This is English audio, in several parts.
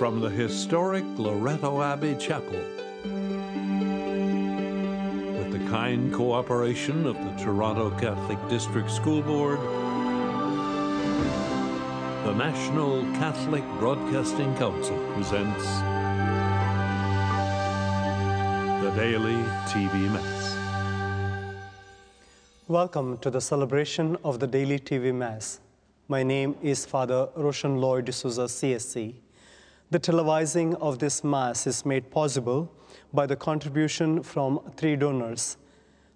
from the historic Loretto Abbey Chapel. With the kind cooperation of the Toronto Catholic District School Board, the National Catholic Broadcasting Council presents the Daily TV Mass. Welcome to the celebration of the Daily TV Mass. My name is Father Roshan Lloyd D'Souza, CSC. The televising of this Mass is made possible by the contribution from three donors.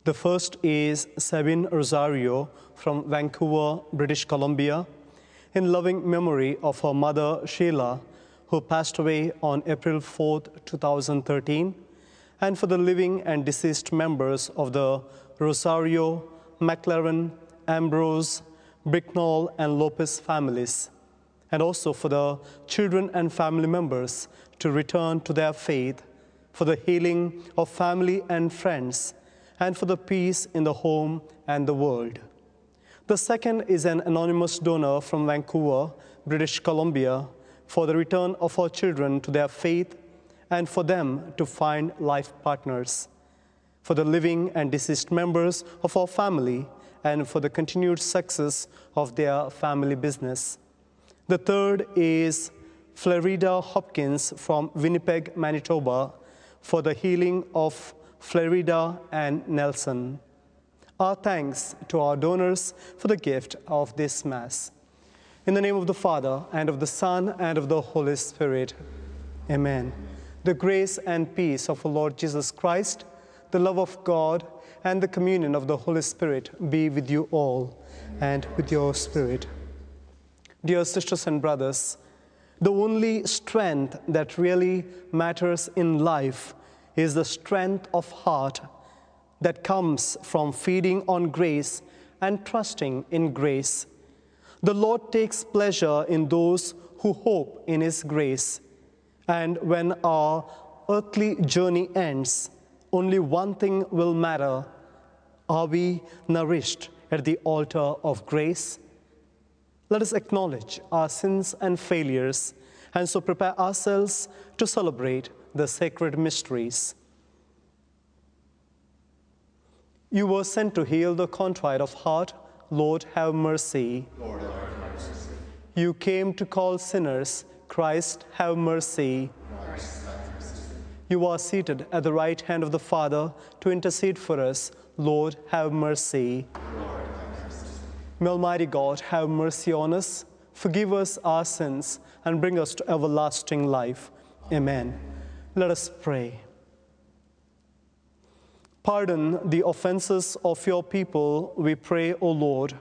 The first is Sabine Rosario from Vancouver, British Columbia, in loving memory of her mother Sheila, who passed away on April 4, 2013, and for the living and deceased members of the Rosario, McLaren, Ambrose, Bricknall, and Lopez families, and also for the children and family members to return to their faith, for the healing of family and friends, and for the peace in the home and the world. The second is an anonymous donor from Vancouver, British Columbia, for the return of our children to their faith and for them to find life partners, for the living and deceased members of our family, and for the continued success of their family business. The third is Florida Hopkins from Winnipeg, Manitoba, for the healing of Florida and Nelson. Our thanks to our donors for the gift of this Mass. In the name of the Father, and of the Son, and of the Holy Spirit. Amen. The grace and peace of our Lord Jesus Christ, the love of God, and the communion of the Holy Spirit be with you all and with your spirit. Dear sisters and brothers, the only strength that really matters in life is the strength of heart that comes from feeding on grace and trusting in grace. The Lord takes pleasure in those who hope in His grace. And when our earthly journey ends, only one thing will matter are we nourished at the altar of grace? Let us acknowledge our sins and failures and so prepare ourselves to celebrate the sacred mysteries. You were sent to heal the contrite of heart. Lord, have mercy. Lord, have mercy. You came to call sinners. Christ, have mercy. You are seated at the right hand of the Father to intercede for us. Lord, have mercy. Lord, have mercy. May Almighty God have mercy on us, forgive us our sins, and bring us to everlasting life. Amen. Let us pray. Pardon the offenses of your people, we pray, O Lord,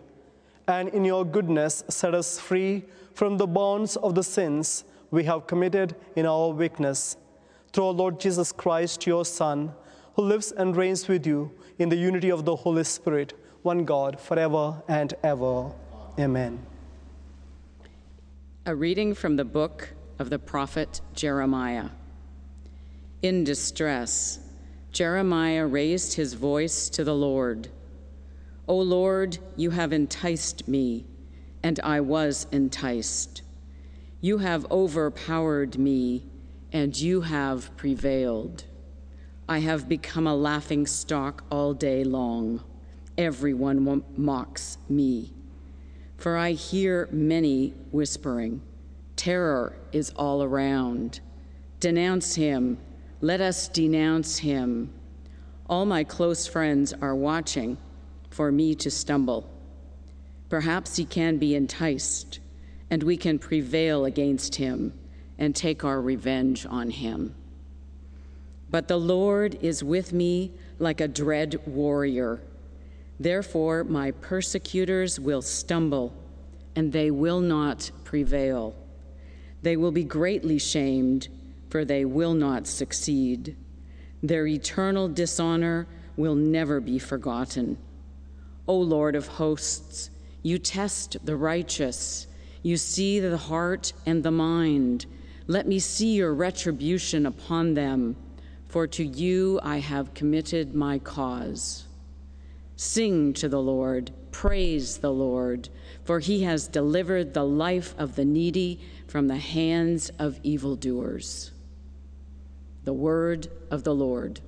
and in your goodness set us free from the bonds of the sins we have committed in our weakness. Through our Lord Jesus Christ, your Son, who lives and reigns with you in the unity of the Holy Spirit, one God, forever and ever. Amen. A reading from the book of the prophet Jeremiah. In distress, Jeremiah raised his voice to the Lord. O Lord, you have enticed me, and I was enticed. You have overpowered me, and you have prevailed. I have become a laughing stock all day long. Everyone mocks me. For I hear many whispering, Terror is all around. Denounce him. Let us denounce him. All my close friends are watching for me to stumble. Perhaps he can be enticed, and we can prevail against him and take our revenge on him. But the Lord is with me like a dread warrior. Therefore, my persecutors will stumble, and they will not prevail. They will be greatly shamed, for they will not succeed. Their eternal dishonor will never be forgotten. O Lord of hosts, you test the righteous. You see the heart and the mind. Let me see your retribution upon them, for to you I have committed my cause. Sing to the Lord, praise the Lord, for he has delivered the life of the needy from the hands of evildoers. The word of the Lord.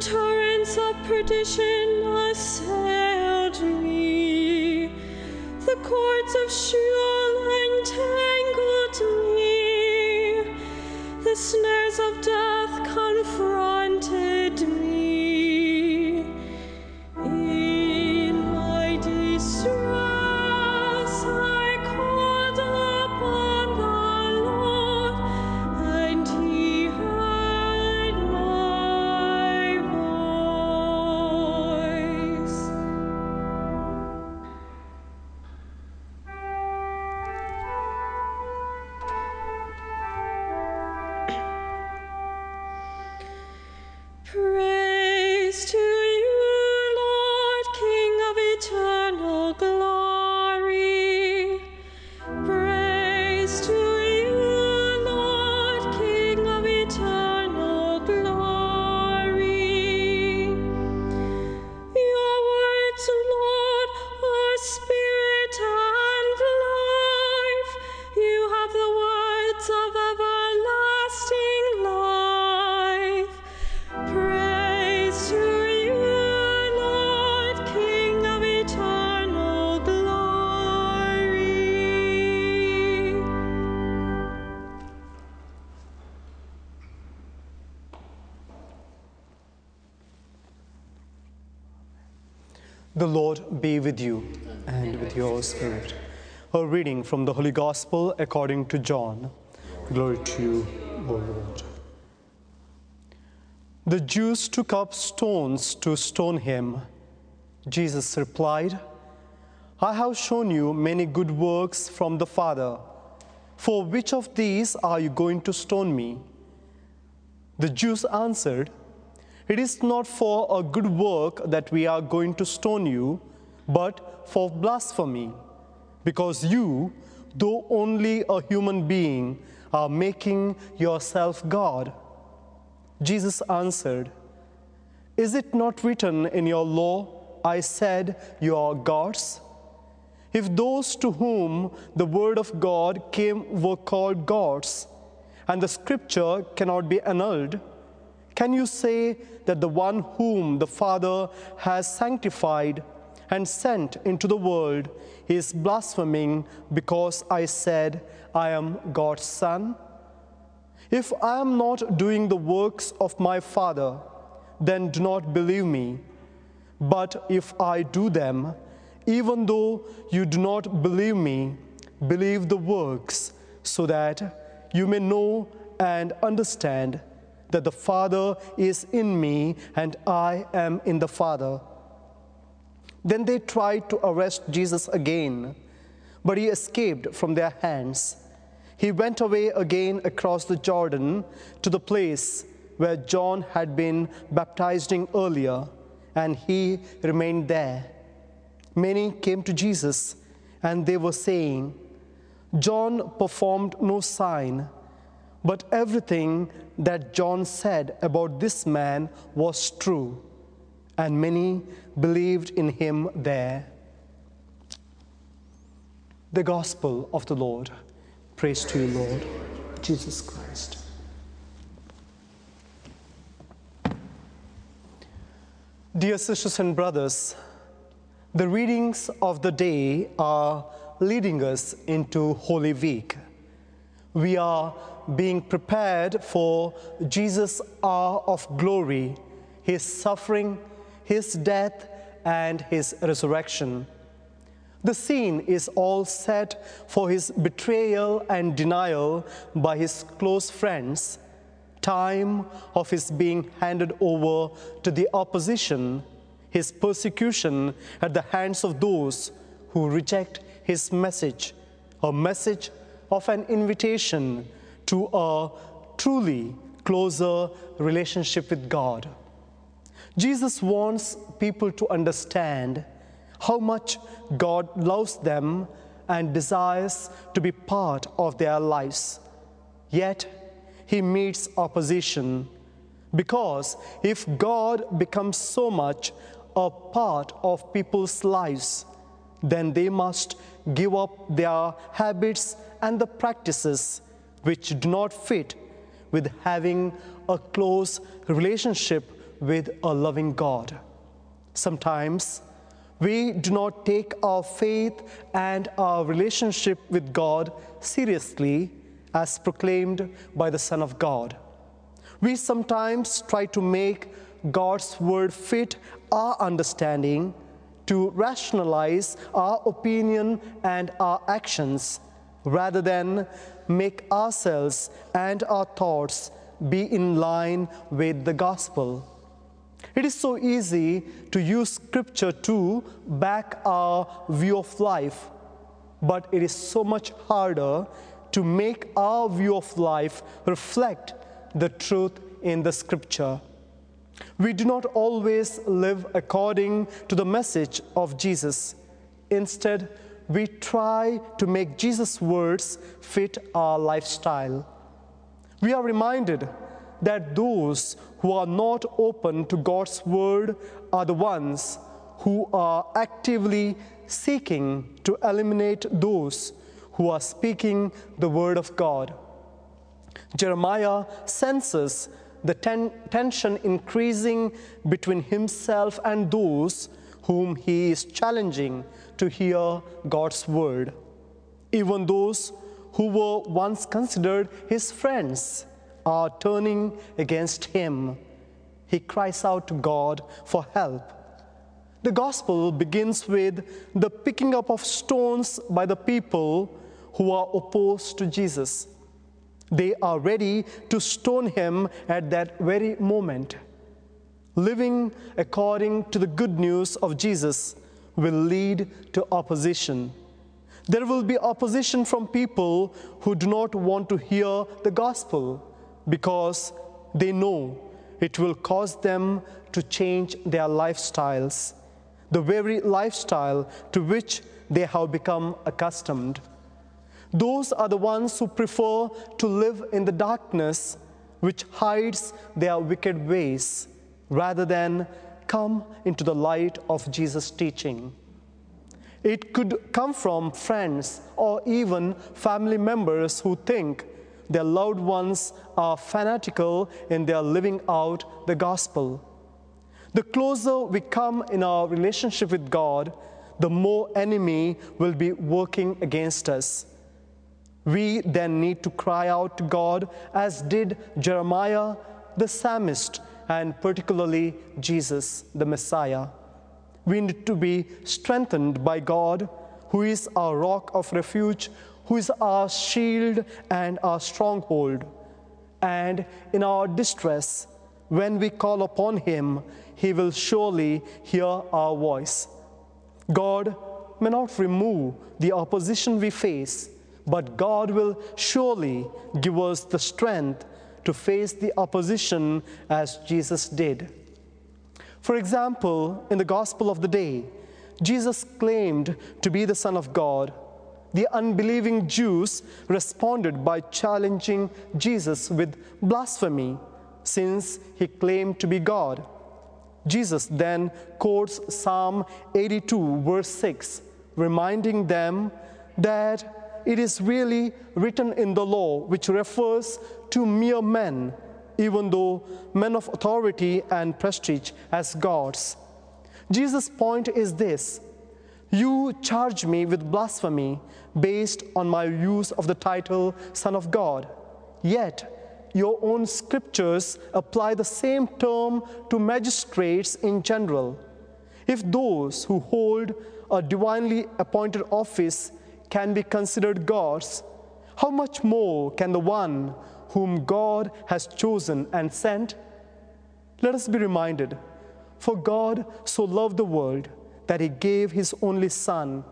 Torrents of perdition assailed me, the cords of Sheol entangled me, the snares of death The Lord be with you and with your spirit. A reading from the Holy Gospel according to John. Glory to you, O Lord. The Jews took up stones to stone him. Jesus replied, I have shown you many good works from the Father. For which of these are you going to stone me? The Jews answered, It is not for a good work that we are going to stone you, but for blasphemy, because you, though only a human being, are making yourself God. Jesus answered, Is it not written in your law, I said, You are gods? If those to whom the word of God came were called gods, and the scripture cannot be annulled, can you say that the one whom the Father has sanctified and sent into the world is blaspheming because I said, I am God's Son? If I am not doing the works of my Father, then do not believe me. But if I do them, even though you do not believe me, believe the works, so that you may know and understand that the Father is in me and I am in the Father. Then they tried to arrest Jesus again, but he escaped from their hands. He went away again across the Jordan to the place where John had been baptizing earlier, and he remained there. Many came to Jesus, and they were saying, John performed no sign, but everything that John said about this man was true, and many believed in him there. The Gospel of the Lord. Praise to you, Lord Jesus Christ. Dear sisters and brothers, the readings of the day are leading us into Holy Week. We are being prepared for Jesus' hour of glory, his suffering, his death, and his resurrection. The scene is all set for his betrayal and denial by his close friends, time of his being handed over to the opposition, his persecution at the hands of those who reject his message, a message of an invitation to a truly closer relationship with God. Jesus wants people to understand how much God loves them and desires to be part of their lives. Yet, he meets opposition because if God becomes so much a part of people's lives, then they must give up their habits and the practices which do not fit with having a close relationship with a loving God. Sometimes we do not take our faith and our relationship with God seriously as proclaimed by the Son of God. We sometimes try to make God's word fit our understanding to rationalize our opinion and our actions rather than make ourselves and our thoughts be in line with the gospel. It is so easy to use scripture to back our view of life, but it is so much harder to make our view of life reflect the truth in the scripture. We do not always live according to the message of Jesus. Instead, we try to make Jesus' words fit our lifestyle. We are reminded that those who are not open to God's word are the ones who are actively seeking to eliminate those who are speaking the word of God. Jeremiah senses the ten- tension increasing between himself and those whom he is challenging to hear God's word. Even those who were once considered his friends are turning against him. He cries out to God for help. The gospel begins with the picking up of stones by the people who are opposed to Jesus. They are ready to stone him at that very moment. Living according to the good news of Jesus will lead to opposition. There will be opposition from people who do not want to hear the gospel because they know it will cause them to change their lifestyles, the very lifestyle to which they have become accustomed. Those are the ones who prefer to live in the darkness which hides their wicked ways rather than come into the light of Jesus' teaching. It could come from friends or even family members who think their loved ones are fanatical in their living out the gospel. The closer we come in our relationship with God, the more enemy will be working against us. We then need to cry out to God, as did Jeremiah, the psalmist, and particularly Jesus, the Messiah. We need to be strengthened by God, who is our rock of refuge, who is our shield and our stronghold. And in our distress, when we call upon Him, He will surely hear our voice. God may not remove the opposition we face, but God will surely give us the strength to face the opposition as Jesus did. For example, in the Gospel of the day, Jesus claimed to be the Son of God. The unbelieving Jews responded by challenging Jesus with blasphemy, since he claimed to be God. Jesus then quotes Psalm 82, verse 6, reminding them that it is really written in the law, which refers to mere men, even though men of authority and prestige as gods. Jesus' point is this You charge me with blasphemy based on my use of the title Son of God, yet your own scriptures apply the same term to magistrates in general. If those who hold a divinely appointed office can be considered gods, how much more can the one whom God has chosen and sent? Let us be reminded for God so loved the world that he gave his only Son,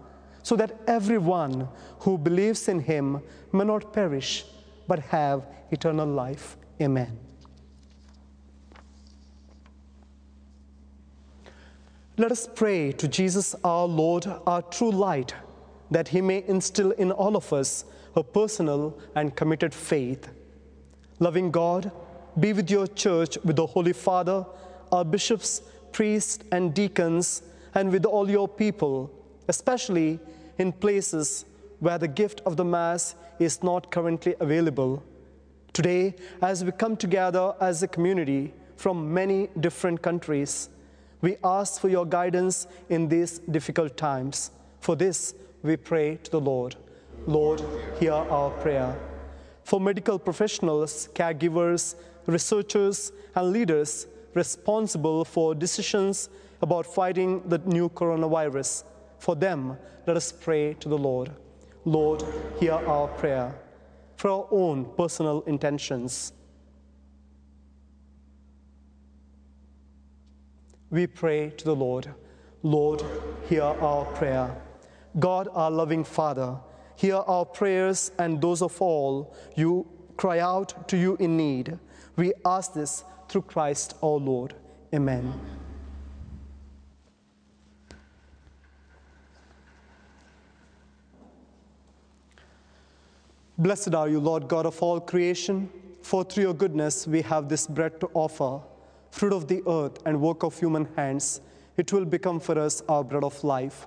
so that everyone who believes in him may not perish, but have eternal life. Amen. Let us pray to Jesus our Lord, our true light, that he may instill in all of us a personal and committed faith. Loving God, be with your church, with the Holy Father, our bishops, priests, and deacons, and with all your people, especially in places where the gift of the Mass is not currently available. Today, as we come together as a community from many different countries, we ask for your guidance in these difficult times. For this, we pray to the Lord. Lord, hear our prayer. For medical professionals, caregivers, researchers, and leaders responsible for decisions about fighting the new coronavirus, for them, let us pray to the Lord. Lord, hear our prayer. For our own personal intentions, we pray to the Lord. Lord, hear our prayer. God, our loving Father, hear our prayers and those of all you cry out to you in need. We ask this through Christ our Lord. Amen. Blessed are you, Lord God of all creation, for through your goodness we have this bread to offer, fruit of the earth and work of human hands. It will become for us our bread of life.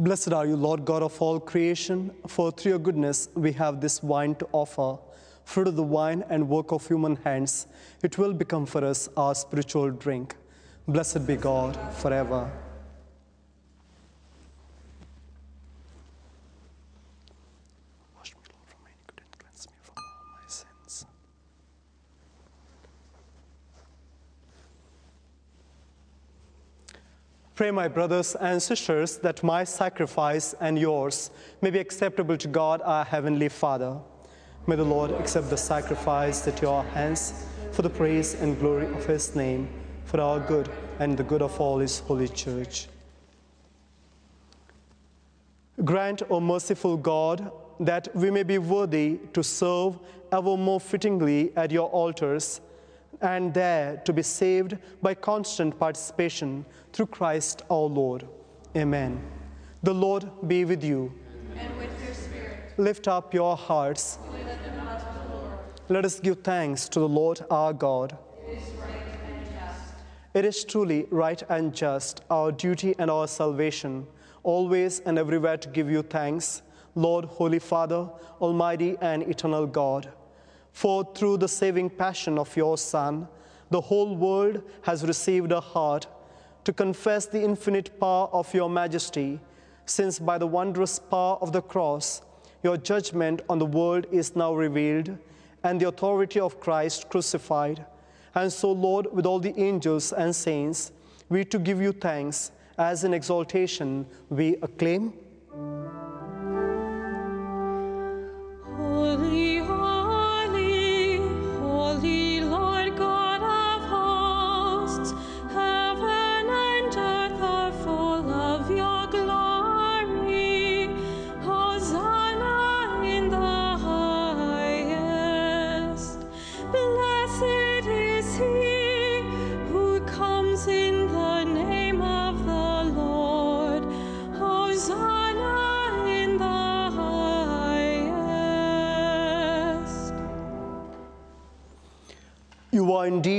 Blessed are you, Lord God of all creation, for through your goodness we have this wine to offer, fruit of the vine and work of human hands. It will become for us our spiritual drink. Blessed be God forever. Wash me, Lord, from my iniquity and cleanse me from all my sins. Pray, my brothers and sisters, that my sacrifice and yours may be acceptable to God, our Heavenly Father. May the Lord accept the sacrifice at your hands for the praise and glory of His name, for our good and the good of all His holy church. Grant, O merciful God, that we may be worthy to serve ever more fittingly at your altars, and there to be saved by constant participation through Christ our Lord. Amen. The Lord be with you. And with your spirit, Lift up your hearts. Let us give thanks to the Lord our God. It is truly right and just, our duty and our salvation, always and everywhere to give you thanks, Lord, Holy Father, Almighty and eternal God. For through the saving passion of your Son, the whole world has received a heart to confess the infinite power of your majesty, since by the wondrous power of the cross, your judgment on the world is now revealed, and the authority of Christ crucified. And so, Lord, with all the angels and saints, we to give you thanks, as in exaltation we acclaim.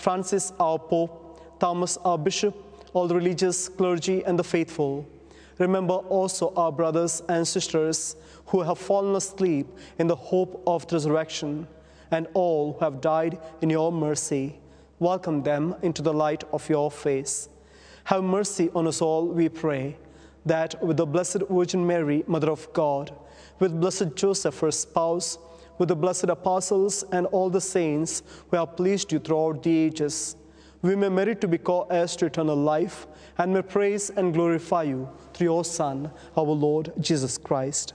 Francis, our Pope, Thomas, our Bishop, all the religious clergy, and the faithful. Remember also our brothers and sisters who have fallen asleep in the hope of the resurrection, and all who have died in your mercy. Welcome them into the light of your face. Have mercy on us all, we pray, that with the Blessed Virgin Mary, Mother of God, with Blessed Joseph, her spouse, with the blessed apostles and all the saints who have pleased you throughout the ages, we may merit to be co-heirs to eternal life and may praise and glorify you through your Son, our Lord Jesus Christ.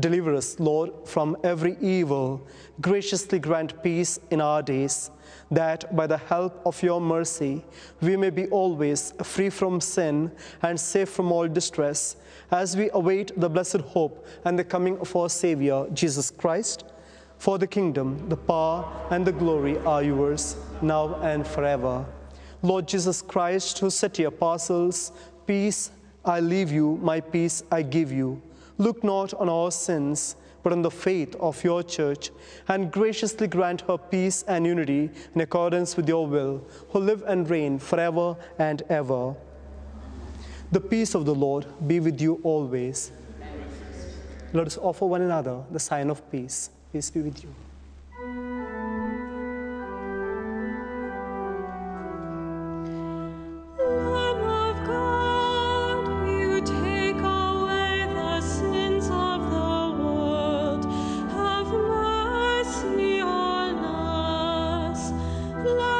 Deliver us, Lord, from every evil. Graciously grant peace in our days, that by the help of your mercy we may be always free from sin and safe from all distress, as we await the blessed hope and the coming of our Savior, Jesus Christ. For the kingdom, the power, and the glory are yours, now and forever. Lord Jesus Christ, who said to your apostles, Peace I leave you, my peace I give you. Look not on our sins, but on the faith of your church, and graciously grant her peace and unity in accordance with your will, who live and reign forever and ever. The peace of the Lord be with you always. Let us offer one another the sign of peace. Peace be with you. Lamb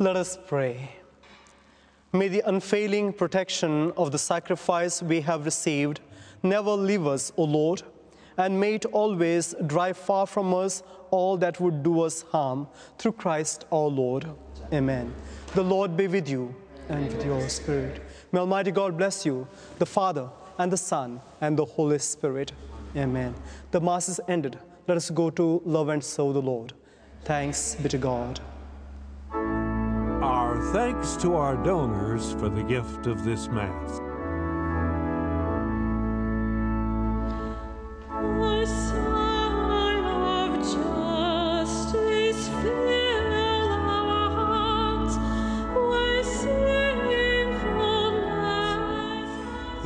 Let us pray. May the unfailing protection of the sacrifice we have received never leave us, O Lord, and may it always drive far from us all that would do us harm. Through Christ our Lord. Amen. The Lord be with you and with your spirit. May Almighty God bless you, the Father, and the Son, and the Holy Spirit. Amen. The Mass is ended. Let us go to love and serve the Lord. Thanks be to God. Our thanks to our donors for the gift of this Mass. The Son of Justice, fill our hearts with singfulness.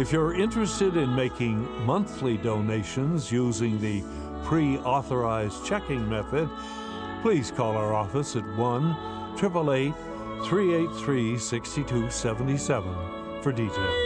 If you're interested in making monthly donations using the pre authorized checking method, please call our office at 1 888 383 6277 for details.